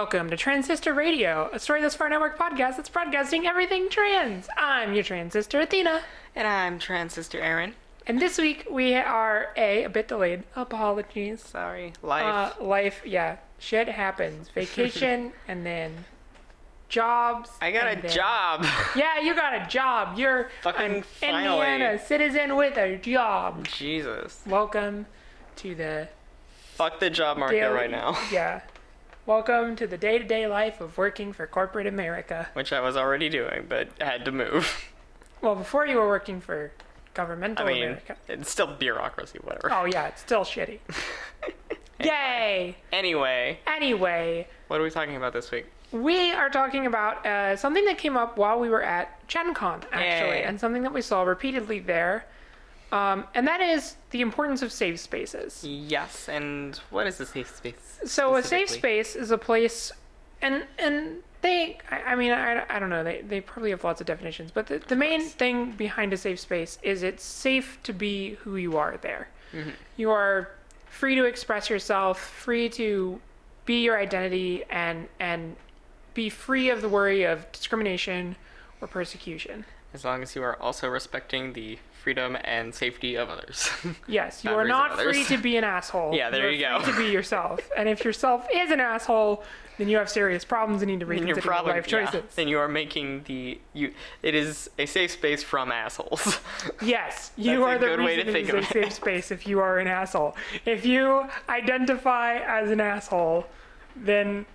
welcome to Transistor Radio, a Story This Far Network podcast that's broadcasting everything trans. I'm your transistor Athena, And I'm Transistor Aaron. and this week we are a a bit delayed. Apologies. Sorry. Life. Uh, life, yeah, shit happens. Vacation and then jobs. I got a then- job. Yeah, you got a job. You're Fucking an finally. Indiana citizen with a job. Jesus. Welcome to the Fuck the job market daily- right now. Yeah. Welcome to the day-to-day life of working for corporate America. Which I was already doing, but had to move. Well, before you were working for governmental I mean, America. it's still bureaucracy, whatever. Oh yeah, it's still shitty. Yay! Anyway, Anyway, what are we talking about this week? we are talking about uh, something that came up while we were at Gen Con, actually, Yay. and something that we saw repeatedly there. Um, and that is the importance of safe spaces. Yes, and what is a safe space? So a safe space is a place, and and they, I, I mean, I, I don't know, they, they probably have lots of definitions, but the, the main thing behind a safe space is it's safe to be who you are there. Mm-hmm. You are free to express yourself, free to be your identity, and and be free of the worry of discrimination or persecution. As long as you are also respecting the freedom and safety of others. Yes, you are not free to be an asshole. Yeah, there are you go. Free to be yourself, and if yourself is an asshole, then you have serious problems and need to reconsider your probably life yeah, choices. then you are making the you. It is a safe space from assholes. Yes, you are a the good way reason to it think is a it. safe space if you are an asshole. If you identify as an asshole, then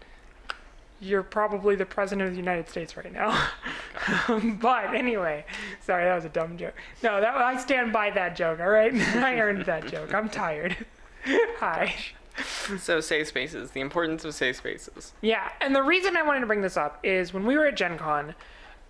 you're probably the president of the United States right now. but anyway, sorry, that was a dumb joke. No, that I stand by that joke. All right, I earned that joke. I'm tired. Hi. so safe spaces, the importance of safe spaces. Yeah, and the reason I wanted to bring this up is when we were at Gen Con,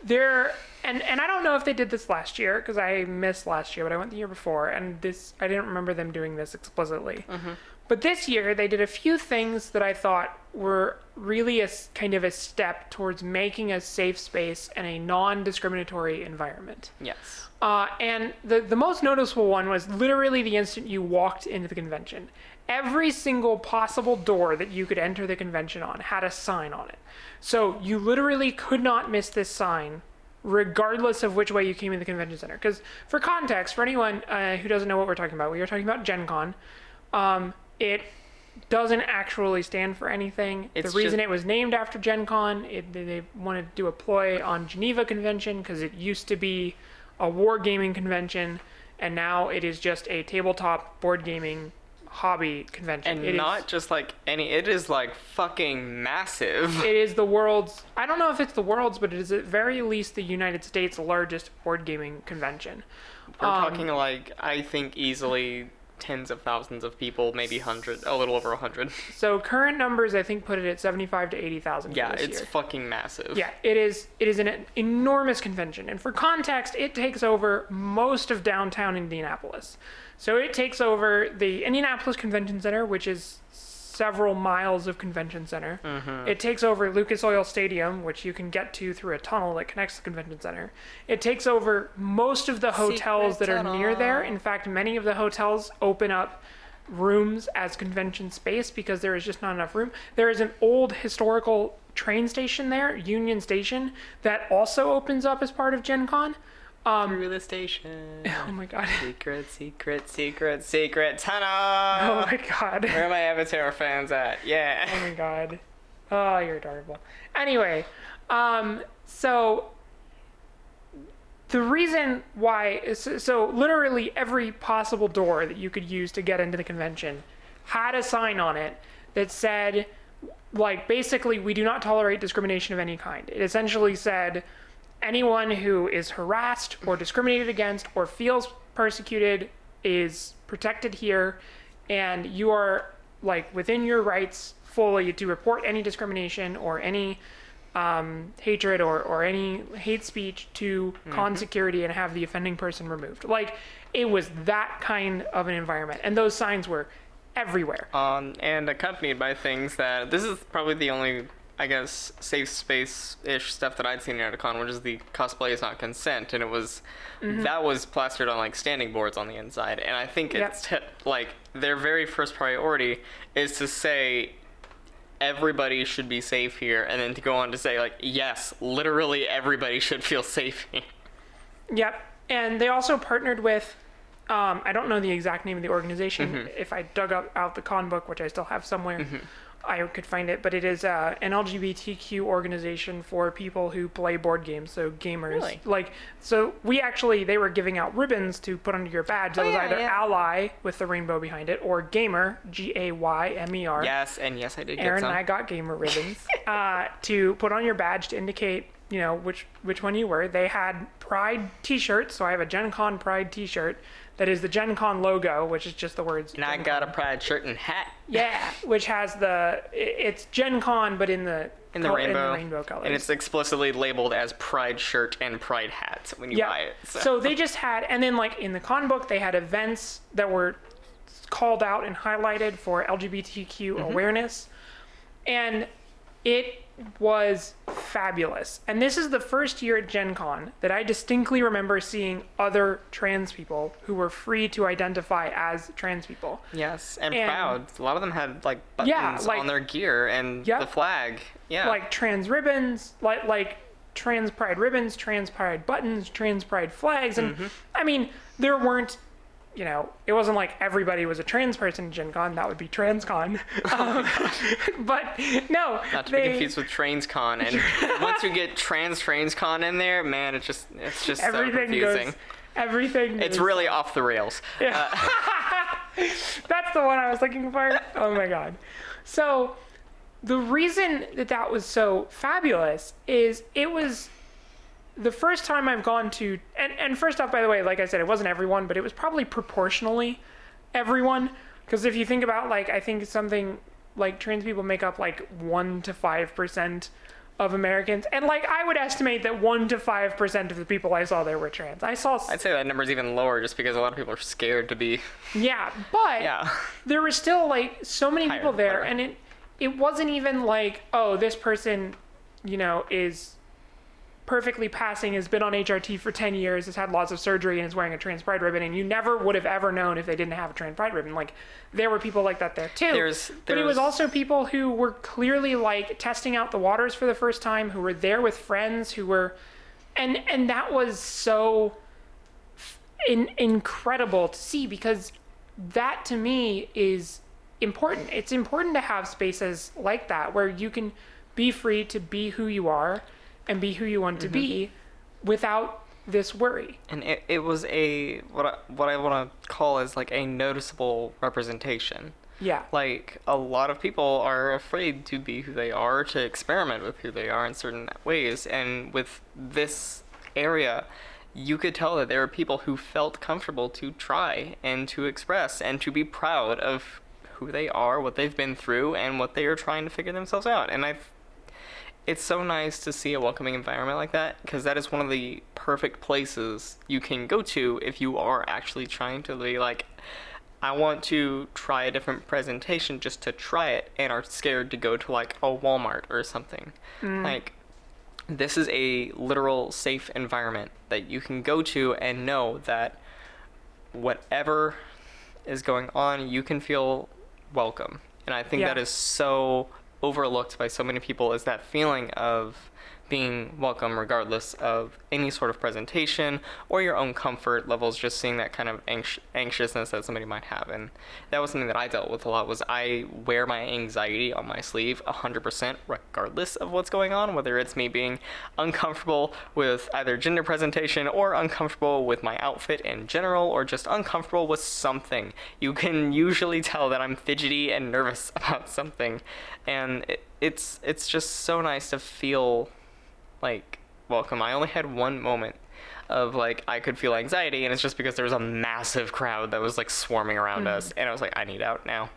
there and and I don't know if they did this last year because I missed last year, but I went the year before, and this I didn't remember them doing this explicitly. Mm-hmm. But this year they did a few things that I thought were really a kind of a step towards making a safe space and a non-discriminatory environment. Yes. Uh, and the, the most noticeable one was literally the instant you walked into the convention. Every single possible door that you could enter the convention on had a sign on it. So you literally could not miss this sign, regardless of which way you came in the convention center. Because, for context, for anyone uh, who doesn't know what we're talking about, we are talking about Gen Con. Um, it doesn't actually stand for anything. It's the reason just- it was named after Gen Con, it, they- wanted to do a ploy on Geneva Convention because it used to be a wargaming convention, and now it is just a tabletop board gaming hobby convention. And It is- not just like any, it is like fucking massive. it is the world's. I don't know if it's the world's, but it is at very least the United States' largest board gaming convention. We're Um, talking like, I think easily tens of thousands of people, maybe hundred, a little over a hundred. So current numbers, I think, put it at seventy-five to eighty thousand. Yeah, it's year. fucking massive. Yeah, it is. It is an enormous convention, and for context, it takes over most of downtown Indianapolis. So it takes over the Indianapolis Convention Center, which is several miles of convention center. Mm-hmm. It takes over Lucas Oil Stadium, which you can get to through a tunnel that connects the convention center. It takes over most of the hotels Secret that are near there. In fact, many of the hotels open up rooms as convention space because there is just not enough room. There is an old historical train station there, Union Station, that also opens up as part of Gen Con. Um, the station. oh my god. secret, secret, secret, secret tunnel. Oh my god. Where are my Avatar fans at? Yeah. Oh my god. Oh, you're adorable. Anyway, um, so the reason why is so literally every possible door that you could use to get into the convention had a sign on it that said like basically we do not tolerate discrimination of any kind. It essentially said anyone who is harassed or discriminated against or feels persecuted is protected here and you are like within your rights fully to report any discrimination or any um, hatred or, or any hate speech to con security and have the offending person removed. Like it was that kind of an environment, and those signs were everywhere. Um, and accompanied by things that this is probably the only, I guess, safe space ish stuff that I'd seen at a con, which is the cosplay is not consent, and it was Mm-hmm. that was plastered on like standing boards on the inside, and I think Yep. it's t- like their very first priority is to say everybody should be safe here, and then to go on to say like, yes, literally everybody should feel safe here. Yep. And they also partnered with, um, I don't know the exact name of the organization. Mm-hmm. If I dug up out the con book, which I still have somewhere, I could find it. But it is uh, an LGBTQ organization for people who play board games, so gamers. Really? Like, so we actually, they were giving out ribbons to put under your badge that Oh, was yeah, either yeah. ally with the rainbow behind it or gamer, G A Y M E R. Yes, and yes, I did get Aaron some. and I got gamer ribbons uh, to put on your badge to indicate, you know, which which one you were. They had Pride T-shirts, so I have a Gen Con Pride T-shirt that is the Gen Con logo, which is just the words. and I Gen got a pride shirt and hat yeah, which has the it's Gen Con, but in the in the rainbow, rainbow colors. and it's explicitly labeled as pride shirt and pride hat when you buy it. So. they just had, and then like in the con book, they had events that were called out and highlighted for LGBTQ Mm-hmm. awareness, and it was fabulous. And this is the first year at Gen Con that I distinctly remember seeing other trans people who were free to identify as trans people. yes, and, and- proud. A lot of them had like buttons Yeah, like- on their gear and Yep. the flag. Yeah, like trans ribbons, like like trans pride ribbons, trans pride buttons, trans pride flags, and Mm-hmm. I mean there weren't, you know, it wasn't like everybody was a trans person in Gen Con. That would be TransCon. Um, but no, Not to they, be confused with TrainsCon, and once you get Trans TrainsCon in there, man, it's just it's just so everything confusing. goes. Everything. It's is- really off the rails. Yeah. That's the one I was looking for. Oh my god. So the reason that that was so fabulous is it was the first time I've gone to and and first off by the way, like I said it wasn't everyone, but it was probably proportionally everyone because if you think about like I think something like trans people make up like 1 to 5% of Americans and like I would estimate that 1 to 5% of the people I saw there were trans. I saw I'd say that number's even lower just because a lot of people are scared to be. yeah, but Yeah. there were still like so many Higher, people there whatever. and it it wasn't even like oh this person you know is perfectly passing has been on hrt for 10 years has had lots of surgery and is wearing a trans pride ribbon and you never would have ever known if they didn't have a trans pride ribbon like there were people like that there too There's- but it was also people who were clearly like testing out the waters for the first time who were there with friends who were and and that was so in, incredible to see because that to me is important. It's important to have spaces like that where you can be free to be who you are and be who you want to mm-hmm. be without this worry. And it, it was a what I, what I want to call is like a noticeable representation. Yeah. Like a lot of people are afraid to be who they are, to experiment with who they are in certain ways, and with this area, you could tell that there are people who felt comfortable to try and to express and to be proud of who they are, what they've been through, and what they are trying to figure themselves out. And I've it's so nice to see a welcoming environment like that because that is one of the perfect places you can go to if you are actually trying to be like I want to try a different presentation just to try it and are scared to go to like a Walmart or something. Mm. Like this is a literal safe environment that you can go to and know that whatever is going on, you can feel welcome. And I think Yeah. that is so overlooked by so many people is that feeling of being welcome regardless of any sort of presentation or your own comfort levels just seeing that kind of anx- anxiousness that somebody might have. And that was something that i dealt with a lot was i wear my anxiety on my sleeve 100% regardless of what's going on whether it's me being uncomfortable with either gender presentation or uncomfortable with my outfit in general or just uncomfortable with something. You can usually tell that i'm fidgety and nervous about something. And it, it's it's just so nice to feel like welcome. I only had one moment of like I could feel anxiety, and it's just because there was a massive crowd that was like swarming around mm-hmm. us, and I was like, I need out now.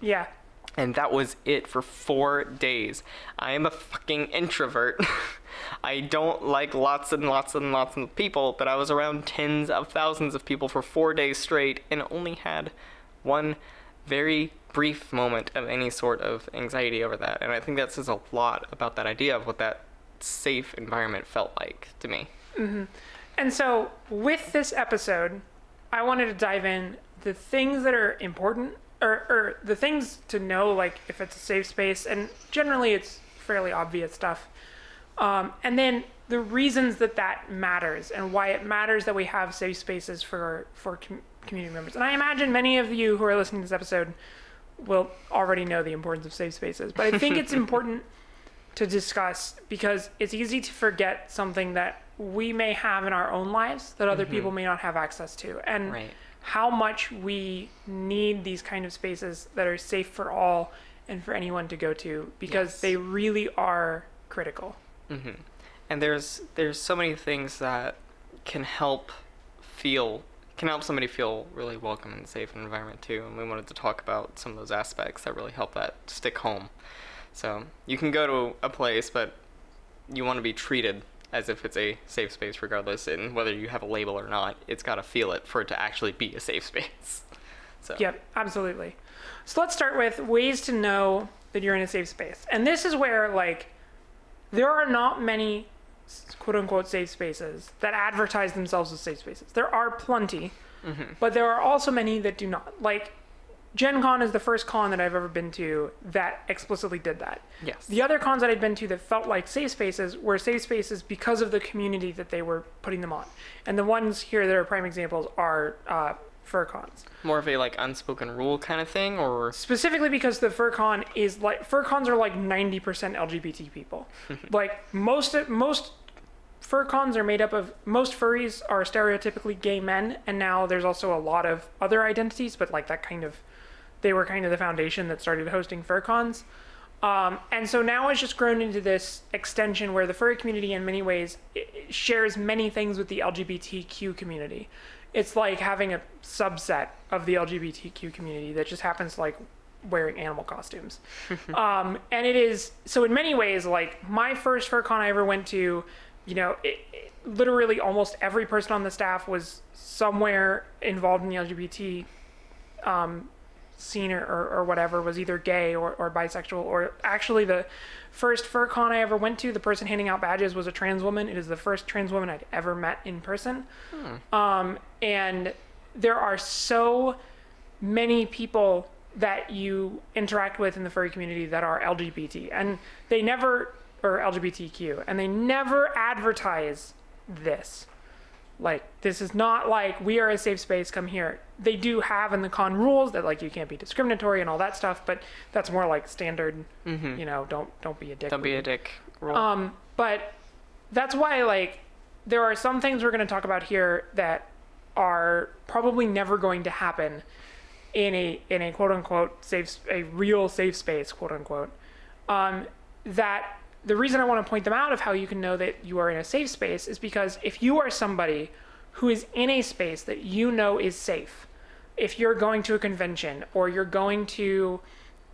Yeah. And that was it for four days. I am a fucking introvert. I don't like lots and lots and lots of people, but I was around tens of thousands of people for four days straight and only had one very brief moment of any sort of anxiety over that. And I think that says a lot about that idea of what that safe environment felt like to me. And so, with this episode, I wanted to dive in the things that are important or, or the things to know, like if it's a safe space, and generally it's fairly obvious stuff. Um, and then the reasons that that matters and why it matters that we have safe spaces for for com- community members. And I imagine many of you who are listening to this episode will already know the importance of safe spaces, but I think it's important to discuss because it's easy to forget something that we may have in our own lives that other people may not have access to. And Right. how much we need these kind of spaces that are safe for all and for anyone to go to because Yes. they really are critical. hmm And there's there's so many things that can help feel can help somebody feel really welcome and safe in an environment too. And we wanted to talk about some of those aspects that really help that stick home. So you can go to a place, but you want to be treated as if it's a safe space, regardless, and whether you have a label or not. It's got to feel it for it to actually be a safe space. So Yep, absolutely. So let's start with ways to know that you're in a safe space. And this is where, like, there are not many quote unquote safe spaces that advertise themselves as safe spaces. There are plenty, mm-hmm. but there are also many that do not. Like, Gen Con is the first con that I've ever been to that explicitly did that. yes, The other cons that I'd been to that felt like safe spaces were safe spaces because of the community that they were putting them on. And the ones here that are prime examples are uh, fur cons. more of a like unspoken rule kind of thing, or Specifically because the FurCon is like FurCons are like 90% LGBT people. like most most FurCons are made up of most furries are stereotypically gay men and now there's also a lot of other identities but like that kind of they were kind of the foundation that started hosting FurCons. Um, and so now it's just grown into this extension where the furry community, in many ways, shares many things with the LGBTQ community. It's like having a subset of the LGBTQ community that just happens to like wearing animal costumes. um, and it is so in many ways like my first FurCon I ever went to. You know, it, it, literally almost every person on the staff was somewhere involved in the LGBT um, scene or, or, or whatever was either gay or, or bisexual or actually the first fur con i ever went to the person handing out badges was a trans woman. It is the first trans woman i'd ever met in person. Um, and there are so many people that you interact with in the furry community that are lgbt and they never or lgbtq and they never advertise this like this is not like we are a safe space come here. They do have in the con rules that like you can't be discriminatory and all that stuff but that's more like standard you know don't don't be a dick. Don't be a dick. Rule. um but that's why like there are some things we're going to talk about here that are probably never going to happen in a in a quote unquote safe a real safe space quote unquote um, that the reason I want to point them out of how you can know that you are in a safe space is because if you are somebody who is in a space that you know is safe, if you're going to a convention or you're going to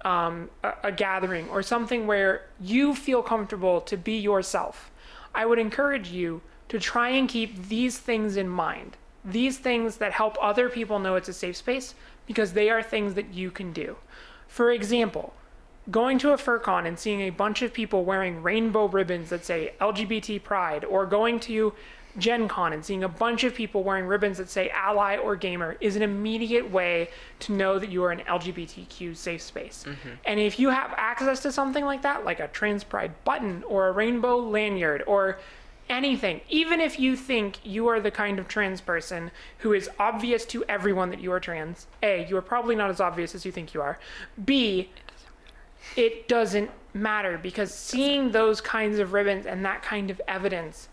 um, a, a gathering or something where you feel comfortable to be yourself, I would encourage you to try and keep these things in mind. These things that help other people know it's a safe space because they are things that you can do. For example, going to a FurCon and seeing a bunch of people wearing rainbow ribbons that say LGBT Pride, or going to Gen Con and seeing a bunch of people wearing ribbons that say ally or gamer is an immediate way to know that you are an LGBTQ safe space. Mm-hmm. And if you have access to something like that, like a trans pride button or a rainbow lanyard or anything, even if you think you are the kind of trans person who is obvious to everyone that you are trans, A, you are probably not as obvious as you think you are. B, it doesn't matter because seeing those kinds of ribbons and that kind of evidence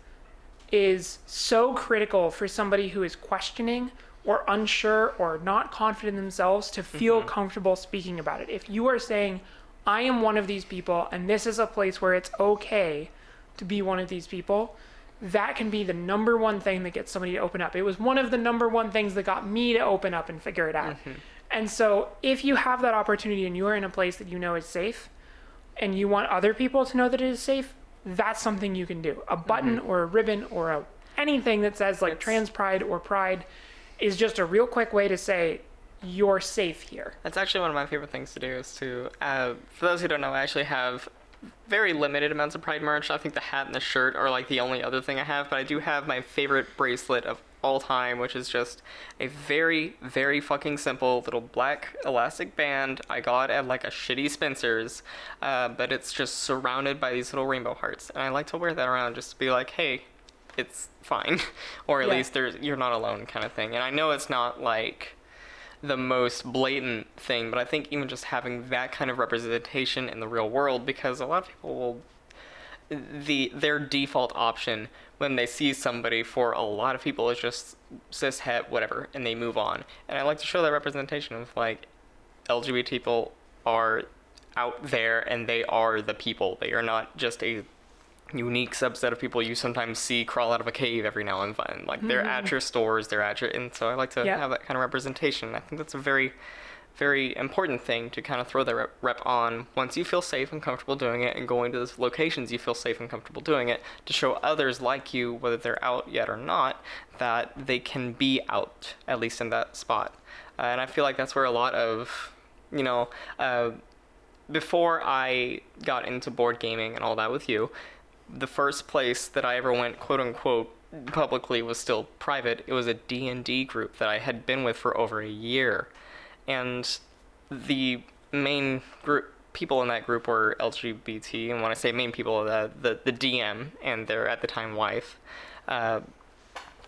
is so critical for somebody who is questioning or unsure or not confident in themselves to feel mm-hmm. comfortable speaking about it. If you are saying, I am one of these people and this is a place where it's okay to be one of these people, that can be the number one thing that gets somebody to open up. It was one of the number one things that got me to open up and figure it out. Mm-hmm. And so, if you have that opportunity and you are in a place that you know is safe and you want other people to know that it is safe, that's something you can do. A button or a ribbon or a, anything that says like It's- trans pride or pride is just a real quick way to say you're safe here. That's actually one of my favorite things to do. Is to, uh, for those who don't know, I actually have very limited amounts of Pride merch. I think the hat and the shirt are like the only other thing I have, but I do have my favorite bracelet of all time, which is just a very, very fucking simple little black elastic band I got at like a shitty Spencer's, uh, but it's just surrounded by these little rainbow hearts, and I like to wear that around just to be like, hey, it's fine, or at Yeah. least there's you're not alone kind of thing. And I know it's not like the most blatant thing, but I think even just having that kind of representation in the real world, because a lot of people will the their default option when they see somebody for a lot of people is just cis het whatever and they move on. And i like to show that representation of like lgbt people are out there and they are the people. They are not just a unique subset of people you sometimes see crawl out of a cave every now and then. Like they're at mm-hmm. your stores they're at your and so i like to have that kind of representation. I think that's a very very important thing to kind of throw the rep, on. Once you feel safe and comfortable doing it and going to those locations you feel safe and comfortable doing it to show others like you whether they're out yet or not that they can be out at least in that spot. Uh, and i feel like that's where a lot of you know uh, before i got into board gaming and all that with you the first place that i ever went quote unquote publicly was still private. It was a d&d group that i had been with for over a year and the main group people in that group were LGBT, and when I say main people, the the, the DM and their at the time wife. Uh,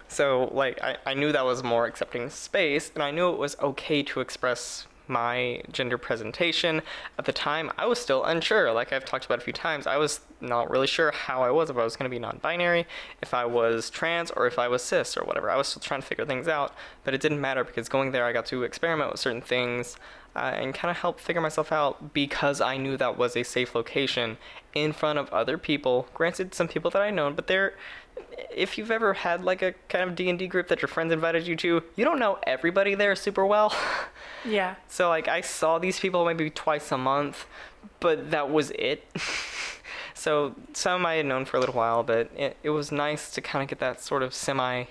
so like I, I knew that was more accepting space, and I knew it was okay to express my gender presentation. At the time, I was still unsure. Like I've talked about a few times, I was not really sure how I was, if I was going to be non-binary, if I was trans, or if I was cis or whatever. I was still trying to figure things out, but it didn't matter because going there, I got to experiment with certain things uh, and kind of help figure myself out because I knew that was a safe location in front of other people. Granted, some people that I know, but they're if you've ever had like a kind of D&D group that your friends invited you to, you don't know everybody there super well. Yeah. So like I saw these people maybe twice a month, but that was it. so some I had known for a little while, but it, it was nice to kind of get that sort of semi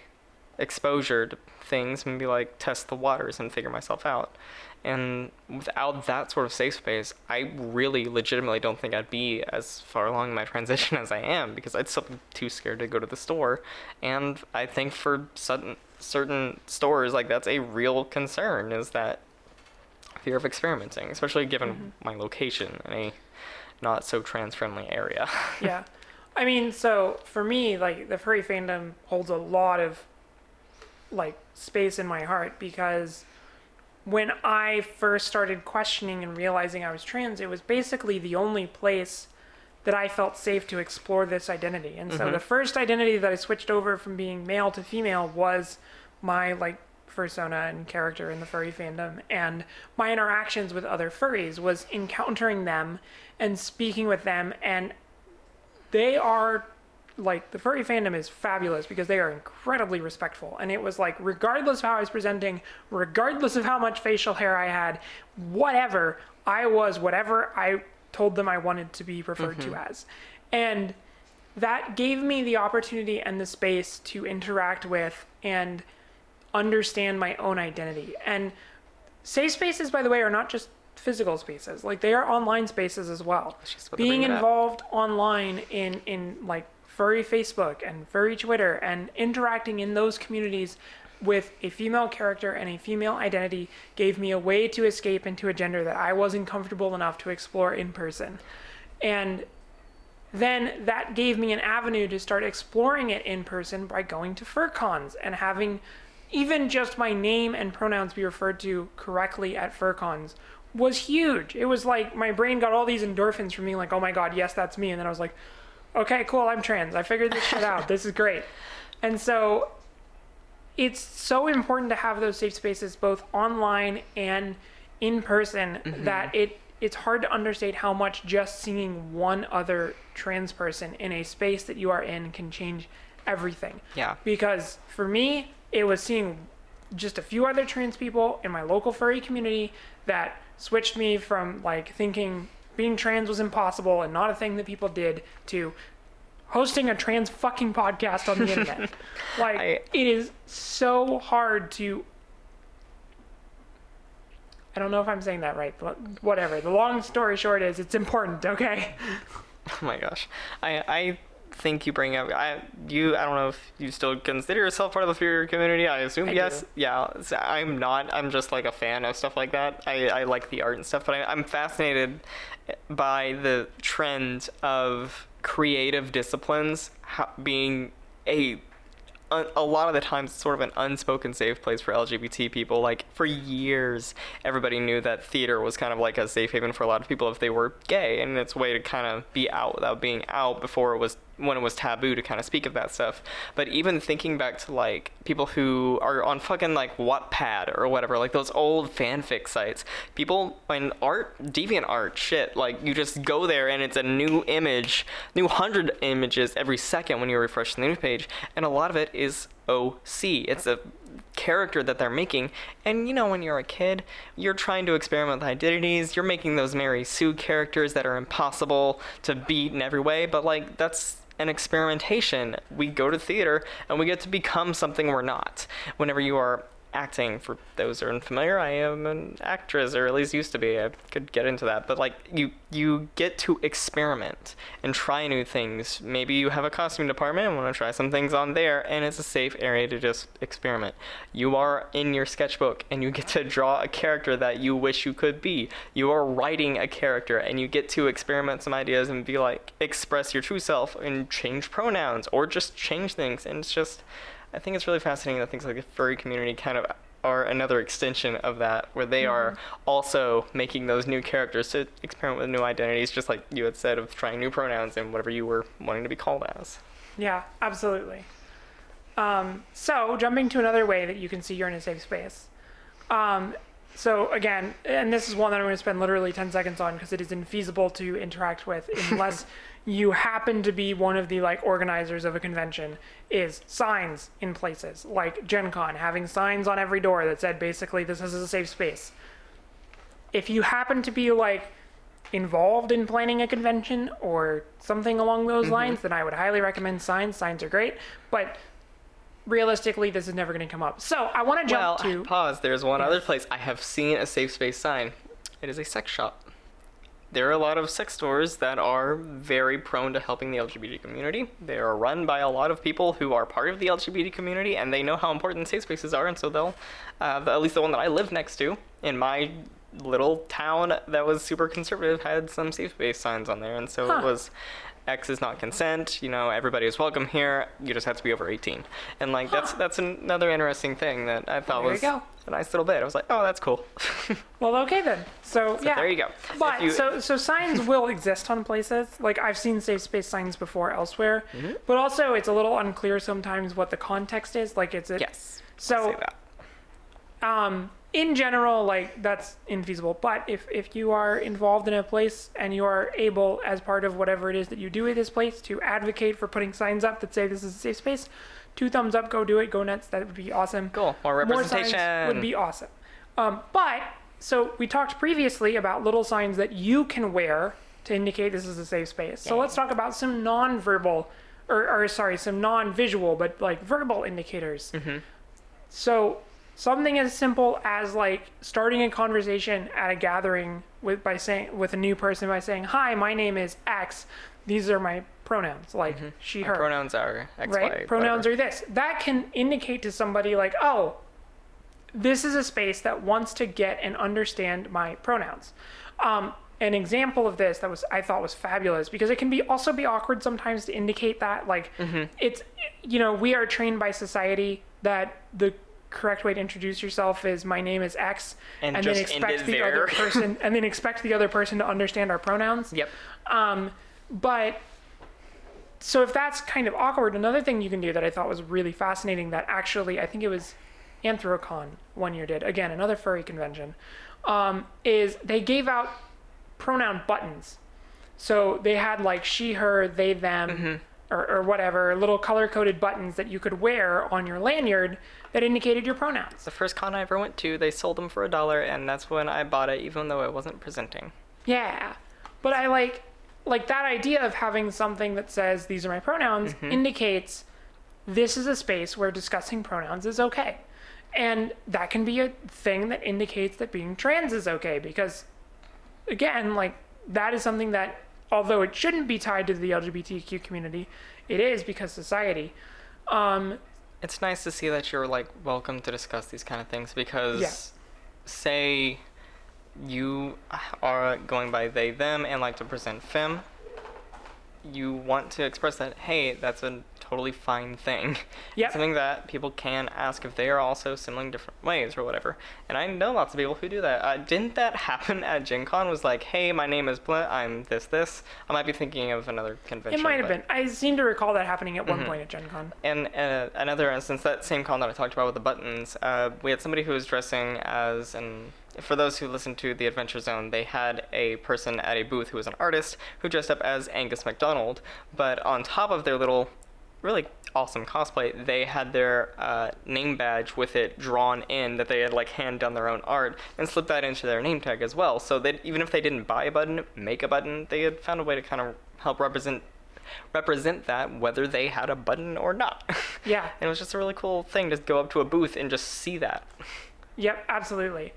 exposure to things, maybe like test the waters and figure myself out. And without that sort of safe space, I really legitimately don't think I'd be as far along in my transition as I am because I'd still be too scared to go to the store. And I think for certain certain stores, like that's a real concern is that fear of experimenting, especially given mm-hmm. my location in a not so trans friendly area. yeah. I mean, so for me, like the furry fandom holds a lot of like space in my heart because when I first started questioning and realizing I was trans, it was basically the only place that I felt safe to explore this identity. And so mm-hmm. the first identity that I switched over from being male to female was my like persona and character in the furry fandom. And my interactions with other furries was encountering them and speaking with them. And they are like the furry fandom is fabulous because they are incredibly respectful. And it was like regardless of how i was presenting regardless of how much facial hair i had whatever i was whatever i told them i wanted to be referred to mm-hmm. as. And that gave me the opportunity and the space to interact with and understand my own identity. And safe spaces by the way are not just physical spaces. Like they are online spaces as well. Just about to being bring it up. involved online in in like furry facebook and furry twitter and interacting in those communities with a female character and a female identity gave me a way to escape into a gender that i wasn't comfortable enough to explore in person and then that gave me an avenue to start exploring it in person by going to fur cons and having even just my name and pronouns be referred to correctly at fur cons was huge. It was like my brain got all these endorphins from being like, oh my god, yes, that's me. And then I was like, okay, cool, I'm trans. I figured this shit out. This is great. And so it's so important to have those safe spaces both online and in person mm-hmm. that it it's hard to understate how much just seeing one other trans person in a space that you are in can change everything. Yeah. Because for me, it was seeing just a few other trans people in my local furry community that switched me from like thinking being trans was impossible and not a thing that people did to hosting a trans fucking podcast on the internet. like I- it is so hard to I don't know if I'm saying that right, but whatever. The long story short is it's important, okay? Oh my gosh. I I think you bring up. I you I don't know if you still consider yourself part of the theater community. I assume I yes. do. Yeah, I'm not. I'm just like a fan of stuff like that. I, I like the art and stuff, but I, I'm fascinated by the trend of creative disciplines being a a a lot of the times it's sort of an unspoken safe place for LGBT people. Like for years, everybody knew that theater was kind of like a safe haven for a lot of people if they were gay, and it's a way to kind of be out without being out before it was when it was taboo to kind of speak of that stuff. But even thinking back to like people who are on fucking like Wattpad or whatever, like those old fanfic sites, people when art, deviant art, shit, like you just go there and it's a new image, new hundred images every second when you refresh the news page, and a lot of it is OC. It's a character that they're making. And you know, when you're a kid, you're trying to experiment with identities. You're making those Mary Sue characters that are impossible to beat in every way. But like, that's an experimentation. We go to theater and we get to become something we're not. Whenever you are acting, for those who are unfamiliar, I am an actress, or at least used to be. I could get into that, but like you, you get to experiment and try new things. Maybe you have a costume department and want to try some things on there, and it's a safe area to just experiment. You are in your sketchbook and you get to draw a character that you wish you could be. You are writing a character and you get to experiment some ideas and be like, express your true self and change pronouns or just change things. And it's just, I think it's really fascinating that things like the furry community kind of are another extension of that, where they are also making those new characters to experiment with new identities, just like you had said of trying new pronouns and whatever you were wanting to be called as. Yeah, absolutely. Um, so, jumping to another way that you can see you're in a safe space. Um, so, again, and this is one that I'm going to spend literally 10 seconds on because it is infeasible to interact with unless you happen to be one of the like organizers of a convention is signs in places like Gen Con, having signs on every door that said basically this is a safe space. If you happen to be like involved in planning a convention or something along those mm-hmm. lines, then I would highly recommend signs. Signs are great, but realistically, this is never going to come up. So I want to Well, jump to pause. There's one other place I have seen a safe space sign. It is a sex shop. There are a lot of sex stores that are very prone to helping the LGBT community. They are run by a lot of people who are part of the LGBT community, and they know how important safe spaces are, and so they'll, uh, the, at least the one that I live next to in my little town that was super conservative had some safe space signs on there, and so Huh. it was. X is not consent. You know, everybody is welcome here. You just have to be over 18. And like that's that's another interesting thing that I thought was a nice little bit. I was like, oh, that's cool. well, okay then. So, So yeah, there you go. But you- so so signs will exist on places. Like I've seen safe space signs before elsewhere, Mm-hmm. but also it's a little unclear sometimes what the context is. Like it's a, yes. So Say that. Um, in general, like that's infeasible. But if if you are involved in a place and you are able, as part of whatever it is that you do at this place, to advocate for putting signs up that say this is a safe space, two thumbs up, go do it, go nuts. That would be awesome. Cool. More More representation. signs would be awesome. Um, but so we talked previously about little signs that you can wear to indicate this is a safe space. So let's talk about some non-verbal, or, or sorry, some non-visual, but like verbal indicators. Mhm. So something as simple as like starting a conversation at a gathering with by saying with a new person by saying, "Hi, my name is X. These are my pronouns, like she, My her." pronouns are X, right? Y, Pronouns whatever. are this. That can indicate to somebody like, oh, this is a space that wants to get and understand my pronouns. Um, an example of this that was I thought was fabulous because it can be also be awkward sometimes to indicate that like Mm-hmm. it's you know we are trained by society that the correct way to introduce yourself is my name is X And then expect the other person and then expect the other person to understand our pronouns. Yep. Um, but so if that's kind of awkward, another thing you can do that I thought was really fascinating that actually I think it was Anthrocon one year did again another furry convention um, is they gave out pronoun buttons. So they had like she, her, they, them, or, or whatever little color coded buttons that you could wear on your lanyard that indicated your pronouns. The first con I ever went to, they sold them for a dollar, and that's when I bought it, even though it wasn't presenting. Yeah. But I like like that idea of having something that says these are my pronouns mm-hmm. indicates this is a space where discussing pronouns is okay. And that can be a thing that indicates that being trans is okay because again, like that is something that although it shouldn't be tied to the LGBTQ community, it is because society. Um, It's nice to see that you're like welcome to discuss these kind of things because, Yeah. say, you are going by they them and like to present fem. You want to express that hey, that's a totally fine thing. Yep. Something that people can ask if they are also similar in different ways or whatever. And I know lots of people who do that. Uh, didn't that happen at Gen Con? Was like, hey, my name is Blah, I'm this this. I might be thinking of another convention. it might have been. I seem to recall that happening at one Mhm. point at Gen Con. and uh, another instance, that same con that I talked about with the buttons, uh, we had somebody who was dressing as an. For those who listened to the Adventure Zone, they had a person at a booth who was an artist who dressed up as Angus McDonald, but on top of their little, really awesome cosplay, they had their uh, name badge with it drawn in that they had like hand done their own art and slipped that into their name tag as well. So that even if they didn't buy a button, make a button, they had found a way to kind of help represent represent that whether they had a button or not. Yeah. and it was just a really cool thing to go up to a booth and just see that. Yep, absolutely.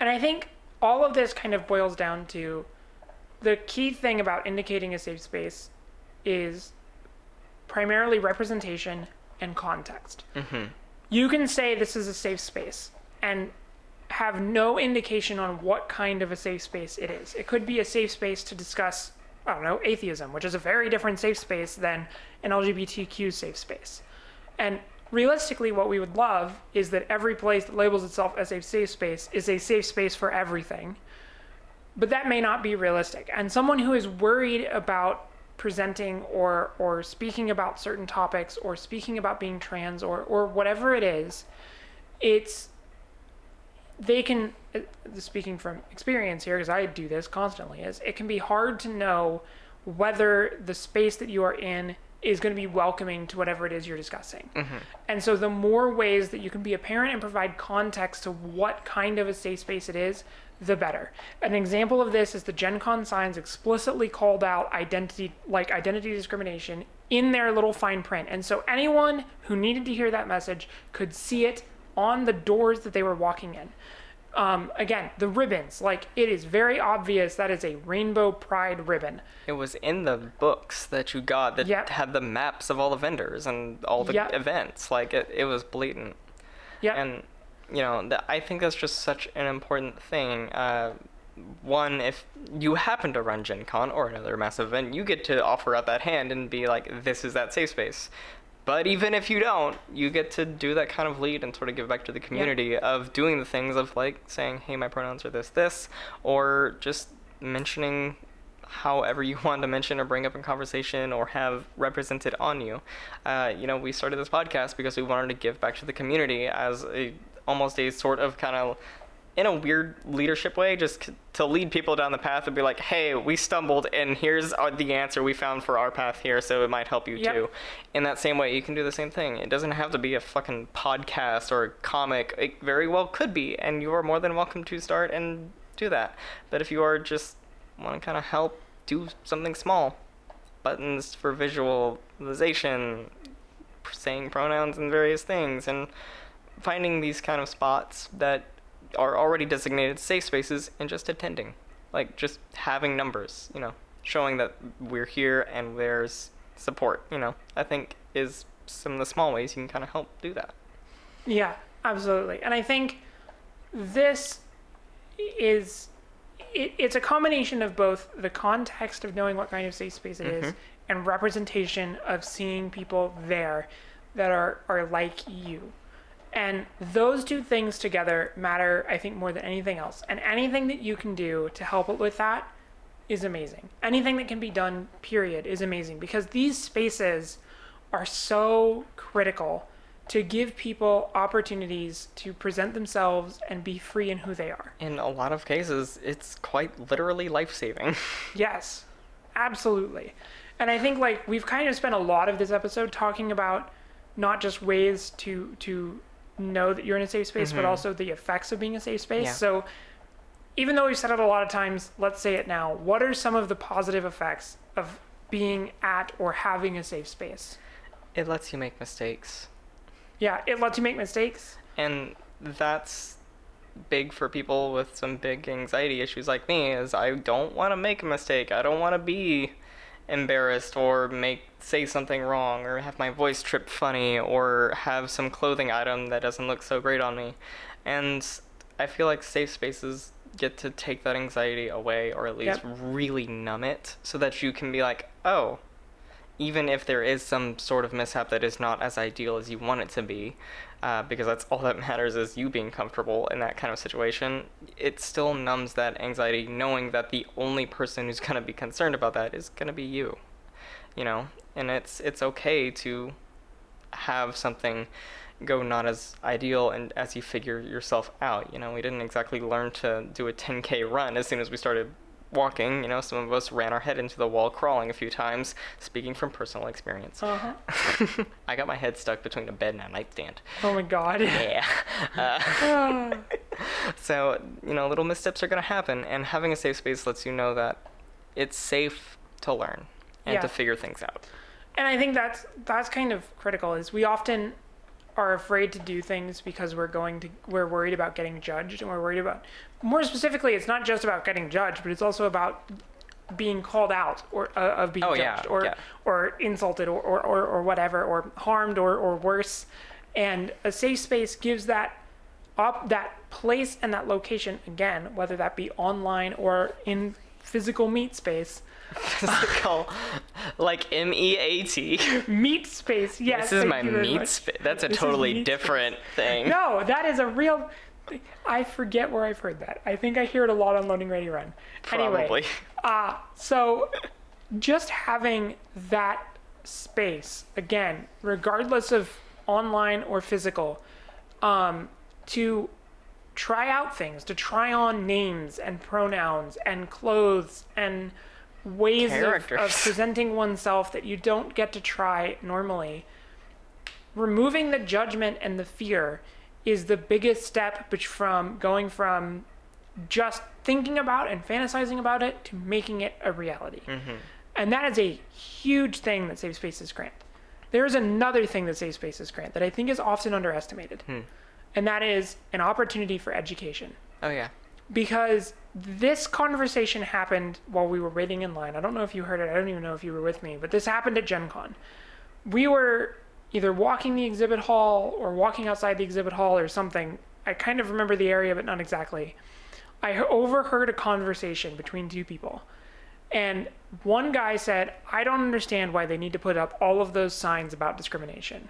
And I think all of this kind of boils down to the key thing about indicating a safe space is primarily representation and context. Mm-hmm. You can say this is a safe space and have no indication on what kind of a safe space it is. It could be a safe space to discuss, I don't know, atheism, which is a very different safe space than an LGBTQ safe space. And realistically, what we would love is that every place that labels itself as a safe space is a safe space for everything. But that may not be realistic. And someone who is worried about presenting or or speaking about certain topics or speaking about being trans or or whatever it is, it's they can uh, speaking from experience here because I do this constantly is it can be hard to know whether the space that you are in is going to be welcoming to whatever it is you're discussing. And so the more ways that you can be a parent and provide context to what kind of a safe space it is, the better. An example of this is the Gen Con signs explicitly called out identity like identity discrimination in their little fine print. And so anyone who needed to hear that message could see it on the doors that they were walking in. Um, again, the ribbons, like it is very obvious that is a rainbow pride ribbon. It was in the books that you got that Yep. had the maps of all the vendors and all the Yep. events. Like it, it was blatant. Yeah. And you know, th- I think that's just such an important thing. Uh, one, if you happen to run Gen Con or another massive event, you get to offer out that hand and be like, "This is that safe space." But even if you don't, you get to do that kind of lead and sort of give back to the community of doing the things of like saying, "Hey, my pronouns are this, this," or just mentioning however you want to mention or bring up in conversation or have represented on you. Uh, you know, we started this podcast because we wanted to give back to the community as a almost a sort of kind of in a weird leadership way, just c- to lead people down the path and be like, "Hey, we stumbled, and here's our, the answer we found for our path here, so it might help you Yep. too." In that same way, you can do the same thing. It doesn't have to be a fucking podcast or a comic. It very well could be, and you are more than welcome to start and do that. But if you are just want to kind of help do something small, buttons for visualization, saying pronouns and various things, and finding these kind of spots that are already designated safe spaces and just attending. Like just having numbers, you know, showing that we're here and there's support, you know, I think is some of the small ways you can kind of help do that. Yeah, absolutely. And I think this is it, it's a combination of both the context of knowing what kind of safe space it is mm-hmm. and representation of seeing people there that are, are like you. And those two things together matter, I think, more than anything else. And anything that you can do to help with that is amazing. Anything that can be done, period, is amazing because these spaces are so critical to give people opportunities to present themselves and be free in who they are. In a lot of cases, it's quite literally life saving. Yes, absolutely. And I think like we've kind of spent a lot of this episode talking about not just ways to to know that you're in a safe space, but Mhm. also the effects of being a safe space. Yeah. So even though we've said it a lot of times, let's say it now. What are some of the positive effects of being at or having a safe space? it lets you make mistakes. Yeah, it lets you make mistakes. and that's big for people with some big anxiety issues like me is i don't want to make a mistake i don't want to be embarrassed or make say something wrong or have my voice trip funny or have some clothing item that doesn't look so great on me. And I feel like safe spaces get to take that anxiety away or at least Yep. really numb it so that you can be like, "Oh, even if there is some sort of mishap that is not as ideal as you want it to be, uh, because that's all that matters is you being comfortable in that kind of situation, it still numbs that anxiety knowing that the only person who's going to be concerned about that is going to be you. You know, and it's it's okay to have something go not as ideal and as you figure yourself out. You know, we didn't exactly learn to do a 10k run as soon as we started walking. You know, some of us ran our head into the wall crawling a few times, speaking from personal experience. Uh-huh. I got my head stuck between a bed and a nightstand. Oh my god. Yeah. Uh, so, you know, little missteps are going to happen, and having a safe space lets you know that it's safe to learn and Yeah. to figure things out. and I think that's that's kind of critical is we often are afraid to do things because we're going to we're worried about getting judged and we're worried about more specifically it's not just about getting judged but it's also about being called out or uh, of being Oh, yeah, judged or yeah. or insulted or, or, or, or whatever or harmed or, or worse and a safe space gives that up that place and that location again whether that be online or in physical meat space Physical, like M E A T. meat space yes This is my meat space. That's a This totally different thing. No, that is a real. I forget where I've heard that. I think I hear it a lot on Loading Ready Run. Probably. Anyway, uh, so just having that space again, regardless of online or physical, um, to try out things, to try on names and pronouns and clothes and ways of, of presenting oneself that you don't get to try normally removing the judgment and the fear is the biggest step from going from just thinking about and fantasizing about it to making it a reality. Mm-hmm. And that is a huge thing that Safe Spaces grant. There is another thing that Safe Spaces grant that I think is often underestimated, hmm. and that is an opportunity for education Oh yeah. because this conversation happened while we were waiting in line. I don't know if you heard it. I don't even know if you were with me, but this happened at Gen Con. We were either walking the exhibit hall or walking outside the exhibit hall or something. I kind of remember the area, but not exactly. I overheard a conversation between two people. And one guy said, I don't understand why they need to put up all of those signs about discrimination.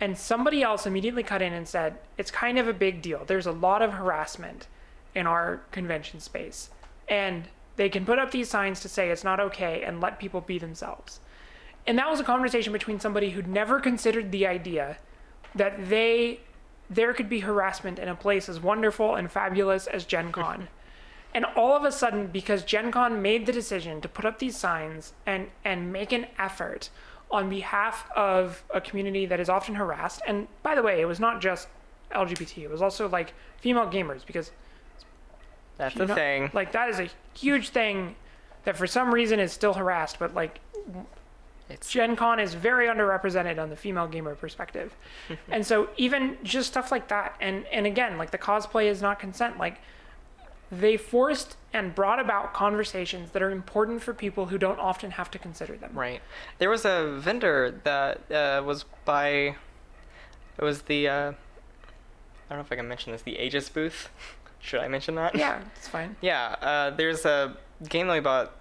And somebody else immediately cut in and said, It's kind of a big deal. There's a lot of harassment in our convention space. And they can put up these signs to say it's not okay and let people be themselves. And that was a conversation between somebody who'd never considered the idea that they there could be harassment in a place as wonderful and fabulous as Gen Con. and all of a sudden, because Gen Con made the decision to put up these signs and, and make an effort on behalf of a community that is often harassed, and by the way, it was not just LGBT, it was also like female gamers, because That's the know, thing. Like that is a huge thing that for some reason is still harassed, but like It's Gen Con is very underrepresented on the female gamer perspective. and so even just stuff like that and and again, like the cosplay is not consent, like they forced and brought about conversations that are important for people who don't often have to consider them. right. There was a vendor that uh, was by. It was the. Uh, I don't know if I can mention this. The Aegis booth. Should I mention that? Yeah, it's fine. Yeah, uh, there's a game that we bought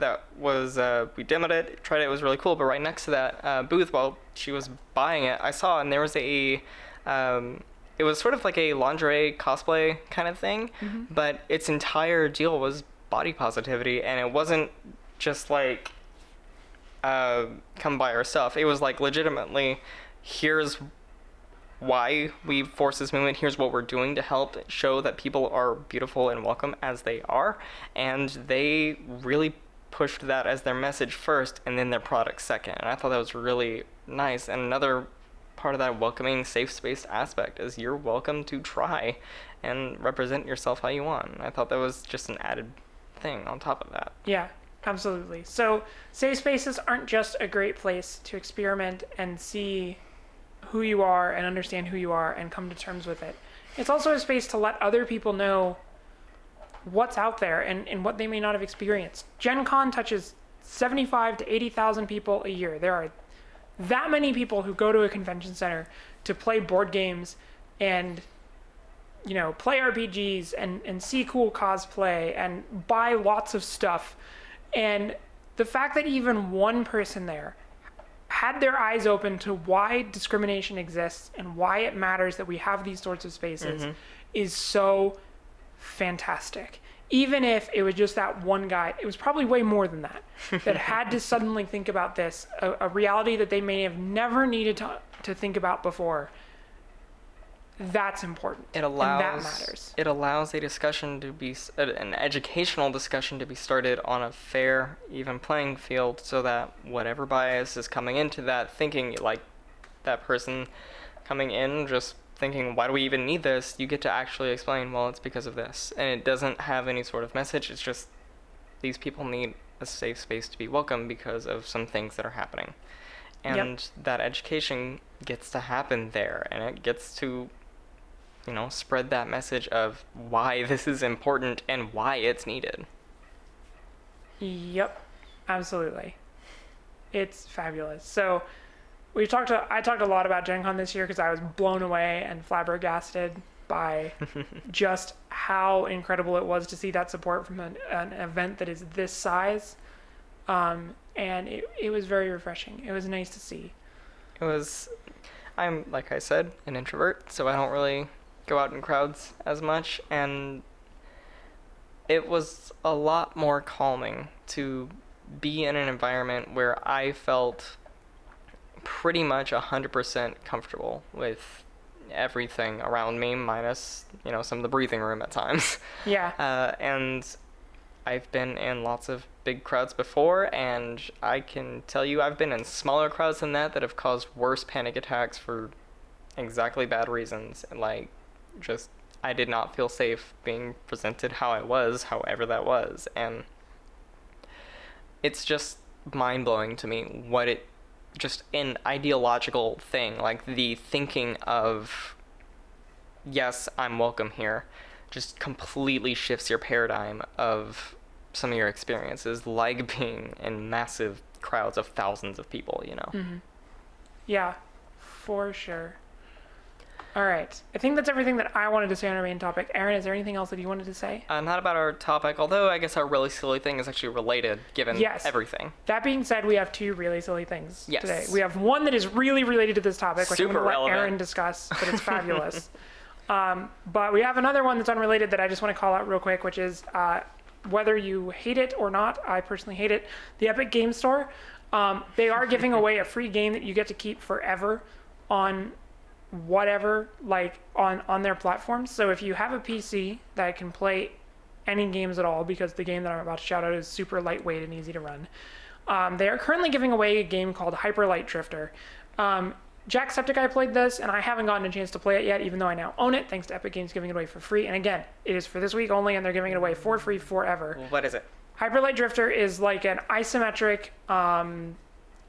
that was uh, we demoed it, tried it, it was really cool. But right next to that uh, booth, while she was buying it, I saw and there was a, um, it was sort of like a lingerie cosplay kind of thing, but its entire deal was body positivity, and it wasn't just like uh, come buy our stuff. It was like legitimately, here's why we force this movement. Here's what we're doing to help show that people are beautiful and welcome as they are. And they really pushed that as their message first and then their product second. And I thought that was really nice. And another part of that welcoming, safe space aspect is you're welcome to try and represent yourself how you want. I thought that was just an added thing on top of that. Yeah, absolutely. So, safe spaces aren't just a great place to experiment and see who you are and understand who you are and come to terms with it. It's also a space to let other people know what's out there and, and what they may not have experienced. Gen Con touches 75 to 80,000 people a year. There are that many people who go to a convention center to play board games and you know play RPGs and and see cool cosplay and buy lots of stuff and the fact that even one person there had their eyes open to why discrimination exists and why it matters that we have these sorts of spaces mm-hmm. is so fantastic. Even if it was just that one guy, it was probably way more than that, that had to suddenly think about this, a, a reality that they may have never needed to, to think about before. That's important. It allows that matters. it allows a discussion to be an educational discussion to be started on a fair, even playing field, so that whatever bias is coming into that thinking, like that person coming in just thinking, why do we even need this? You get to actually explain, well, it's because of this, and it doesn't have any sort of message. It's just these people need a safe space to be welcome because of some things that are happening. Yep. And that education gets to happen there, and it gets to you know, spread that message of why this is important and why it's needed. Yep, absolutely. It's fabulous. So we talked. To, I talked a lot about Gen Con this year because I was blown away and flabbergasted by just how incredible it was to see that support from an, an event that is this size. Um, and it, it was very refreshing. It was nice to see. It was, I'm, like I said, an introvert, so I don't really go out in crowds as much, and it was a lot more calming to be in an environment where I felt pretty much 100% comfortable with everything around me, minus, you know, some of the breathing room at times. Yeah. Uh, and I've been in lots of big crowds before, and I can tell you I've been in smaller crowds than that that have caused worse panic attacks for exactly bad reasons. Like, just, I did not feel safe being presented how I was, however that was. And it's just mind blowing to me what it, just an ideological thing, like the thinking of, yes, I'm welcome here just completely shifts your paradigm of some of your experiences, like being in massive crowds of thousands of people, you know. Mm-hmm. Yeah, for sure. All right. I think that's everything that I wanted to say on our main topic. Aaron, is there anything else that you wanted to say? Uh, not about our topic, although I guess our really silly thing is actually related given Yes. everything. That being said, we have two really silly things Yes. today. We have one that is really related to this topic, which Super I'm going to let relevant. Aaron discuss, but it's fabulous. um, but we have another one that's unrelated that I just want to call out real quick, which is uh, whether you hate it or not. I personally hate it. The Epic Game Store. Um, they are giving away a free game that you get to keep forever on whatever like on on their platforms so if you have a pc that can play any games at all because the game that i'm about to shout out is super lightweight and easy to run um, they are currently giving away a game called hyper light drifter um, jacksepticeye played this and i haven't gotten a chance to play it yet even though i now own it thanks to epic games giving it away for free and again it is for this week only and they're giving it away for free forever What is it? Hyperlight Drifter is like an isometric um,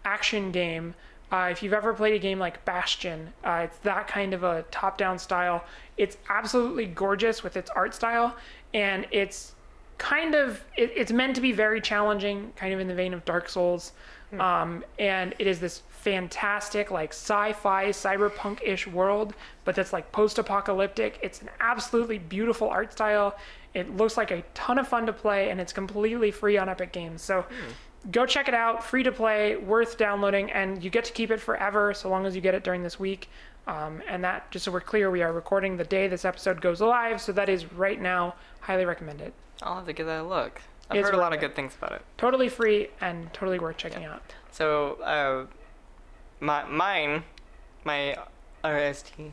action game. Uh, if you've ever played a game like Bastion, uh, it's that kind of a top-down style. It's absolutely gorgeous with its art style, and it's kind of it, it's meant to be very challenging, kind of in the vein of Dark Souls. Um, and it is this fantastic, like sci-fi, cyberpunk-ish world, but that's like post-apocalyptic. It's an absolutely beautiful art style. It looks like a ton of fun to play, and it's completely free on Epic Games. So go check it out. Free to play, worth downloading, and you get to keep it forever so long as you get it during this week. Um, and that, just so we're clear, we are recording the day this episode goes live, so that is right now. Highly recommend it. I'll have to give that a look. I've It's heard a lot of good things about it. Totally free and totally worth checking out. So, uh, my mine, my RST,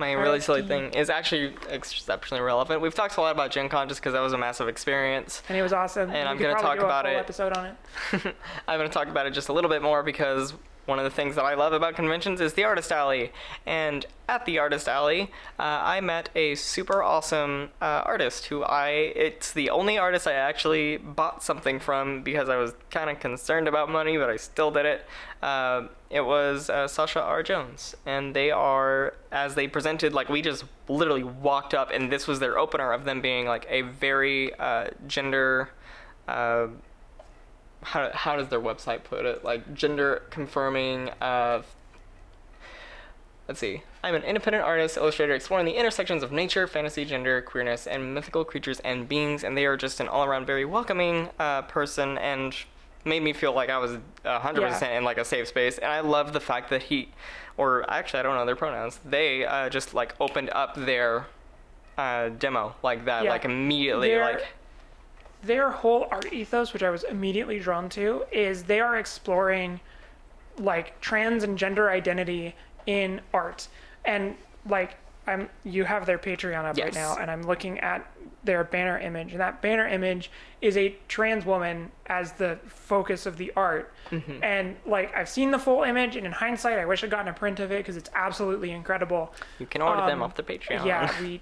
my really silly thing is actually exceptionally relevant. We've talked a lot about Gen Con just because that was a massive experience. And it was awesome. And We I'm gonna talk about it. episode on it. I'm going to talk about it just a little bit more because one of the things that I love about conventions is the Artist Alley. And at the Artist Alley, uh, I met a super awesome uh, artist who I, it's the only artist I actually bought something from because I was kind of concerned about money, but I still did it. Uh, it was uh, Sasha R. Jones. And they are, as they presented, like we just literally walked up, and this was their opener of them being like a very uh, gender. Uh, how how does their website put it? Like gender confirming. of. let's see. I'm an independent artist, illustrator, exploring the intersections of nature, fantasy, gender, queerness, and mythical creatures and beings. And they are just an all-around very welcoming uh, person and made me feel like I was 100% Yeah. in like a safe space. And I love the fact that he, or actually I don't know their pronouns. They uh, just like opened up their uh, demo like that, Yeah. like immediately, They're- like. Their whole art ethos, which I was immediately drawn to, is they are exploring like trans and gender identity in art. And like I'm you have their Patreon up right now and I'm looking at their banner image and that banner image is a trans woman as the focus of the art. Mm-hmm. And like I've seen the full image and in hindsight I wish I'd gotten a print of it because it's absolutely incredible. You can order them Um, off the Patreon. Yeah, we,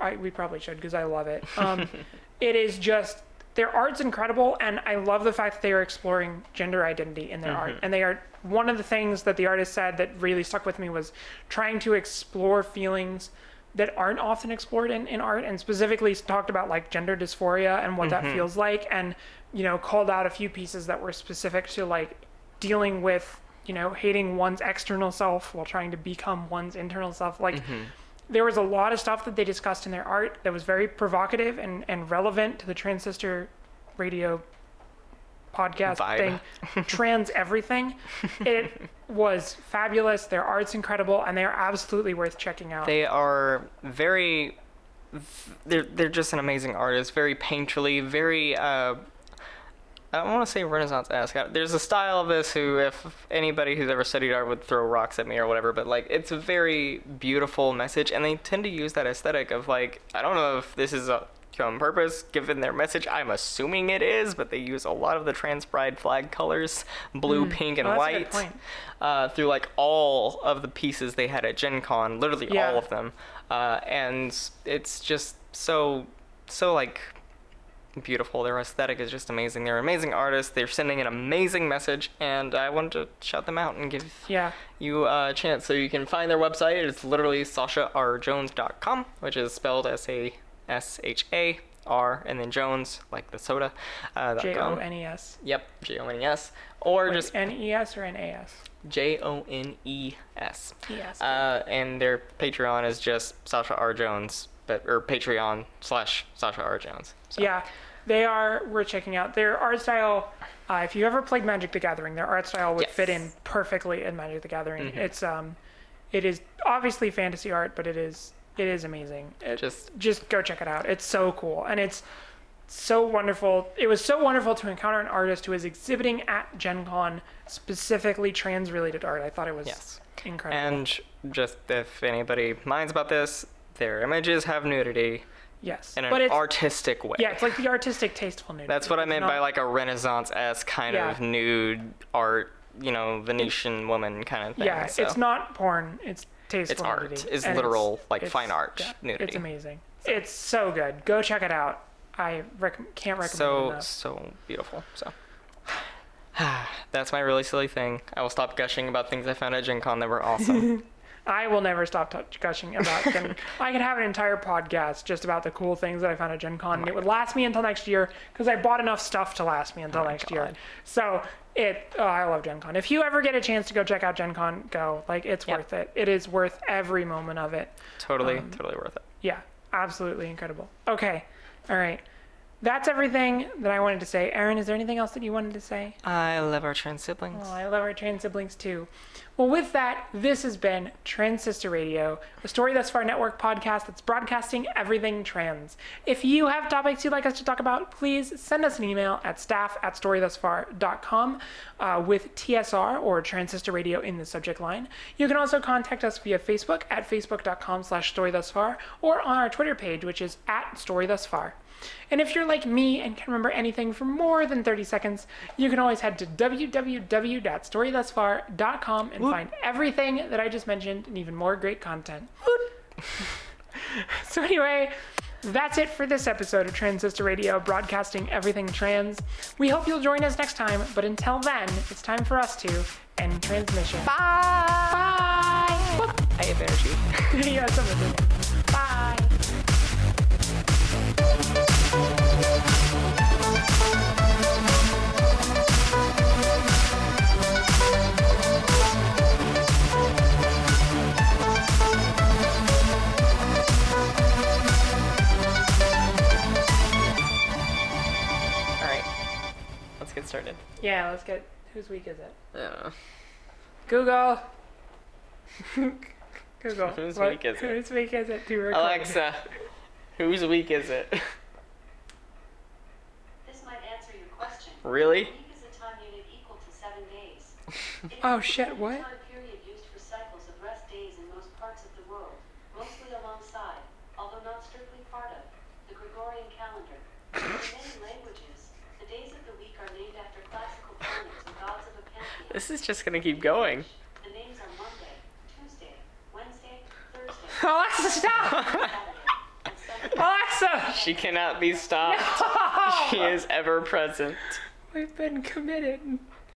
I, we probably should because I love it. Um, it is just their art's incredible, and I love the fact that they are exploring gender identity in their art. Mm-hmm. And they are one of the things that the artist said that really stuck with me was trying to explore feelings that aren't often explored in, in art, and specifically talked about like gender dysphoria and what that mm-hmm. feels like, and you know called out a few pieces that were specific to like dealing with you know hating one's external self while trying to become one's internal self. Like mm-hmm. There was a lot of stuff that they discussed in their art that was very provocative and, and relevant to the transistor radio podcast Vibe. thing trans everything it was fabulous their art's incredible and they are absolutely worth checking out They are very. They're they're just an amazing artist. Very painterly. Very. Uh, I don't want to say Renaissance-esque. There's a style of this who, if anybody who's ever studied art would throw rocks at me or whatever, but like it's a very beautiful message, and they tend to use that aesthetic of like I don't know if this is a on purpose given their message. I'm assuming it is, but they use a lot of the trans pride flag colors, blue, pink, and Oh, that's a good white, uh, through like all of the pieces they had at Gen Con, literally Yeah. all of them. Uh, and it's just so, so like beautiful. Their aesthetic is just amazing. They're amazing artists. They're sending an amazing message, and I wanted to shout them out and give yeah you a chance. So you can find their website. It's literally sasharjones.com, which is spelled S A S H A R and then Jones, like the soda. Uh, j-o-n-e-s Yep, J O N E S. Or Wait, just n-e-s or n-a-s J O N E S. yes Uh, and their Patreon is just Sasha R Jones, but or Patreon slash Sasha R Jones. So, Yeah, they are worth checking out. Their art style, uh, if you ever played Magic the Gathering, their art style would fit in perfectly in Magic the Gathering. Mm-hmm. It's um, it is obviously fantasy art, but it is it is amazing. It, Just- just go check it out. It's so cool and it's so wonderful. It was so wonderful to encounter an artist who is exhibiting at Gen Con specifically trans related art. I thought it was Yes. incredible. And just if anybody minds about this, their images have nudity yes, in an it's artistic way. yeah, it's like the artistic tasteful nudity. That's what I It's meant by like a Renaissance esque kind Yeah. of nude art, you know, Venetian woman kind of thing. Yeah, so. it's not porn. It's tasteful It's art. nudity. It's And literal, like, it's- fine art yeah, nudity. It's amazing. It's so good. Go check it out. I rec- can't recommend it so enough. so beautiful. So that's my really silly thing. I will stop gushing about things I found at Gen Con that were awesome. I will never stop touch- gushing about them. I could have an entire podcast just about the cool things that I found at Gen Con, and it would last me until next year because I bought enough stuff to last me until Oh next year. So it, oh, I love Gen Con. If you ever get a chance to go check out Gen Con, go. Like it's Yep. worth it. It is worth every moment of it. totally, Um, totally worth it. Yeah, absolutely incredible. Okay, all right. That's everything that I wanted to say. Aaron, is there anything else that you wanted to say? I love our trans siblings. Oh, I love our trans siblings too. Well, with that, this has been Transistor Radio, a Story Thus Far Network podcast that's broadcasting everything trans. If you have topics you'd like us to talk about, please send us an email at staff at storythusfar.com uh, with TSR or Transistor Radio in the subject line. You can also contact us via Facebook at facebook.com slash storythusfar or on our Twitter page, which is at storythusfar. And if you're like me and can remember anything for more than 30 seconds, you can always head to www.storythusfar.com and find everything that I just mentioned and even more great content. so, anyway, that's it for this episode of Transistor Radio, broadcasting everything trans. We hope you'll join us next time, but until then, it's time for us to end transmission. Bye. Bye! I have energy. yeah, some of it. Started. Yeah, let's get. Whose week is it? I don't know. Google. Google. Whose what- week is it? Whose week is it to record? Alexa, whose week is it? This might answer your question. really? A week is a time unit equal to seven days. It is Oh, a shit, what? time period used for cycles of rest days in most parts of the world, mostly alongside, although not strictly part of, the Gregorian calendar. In many languages, the days of the week are named after classical planets and gods of a pantheon. This is just gonna keep going. The names are Monday, Tuesday, Wednesday, Thursday, Alexa, stop! Saturday, and Sunday. Alexa! She cannot be stopped. She is ever present. We've been committed.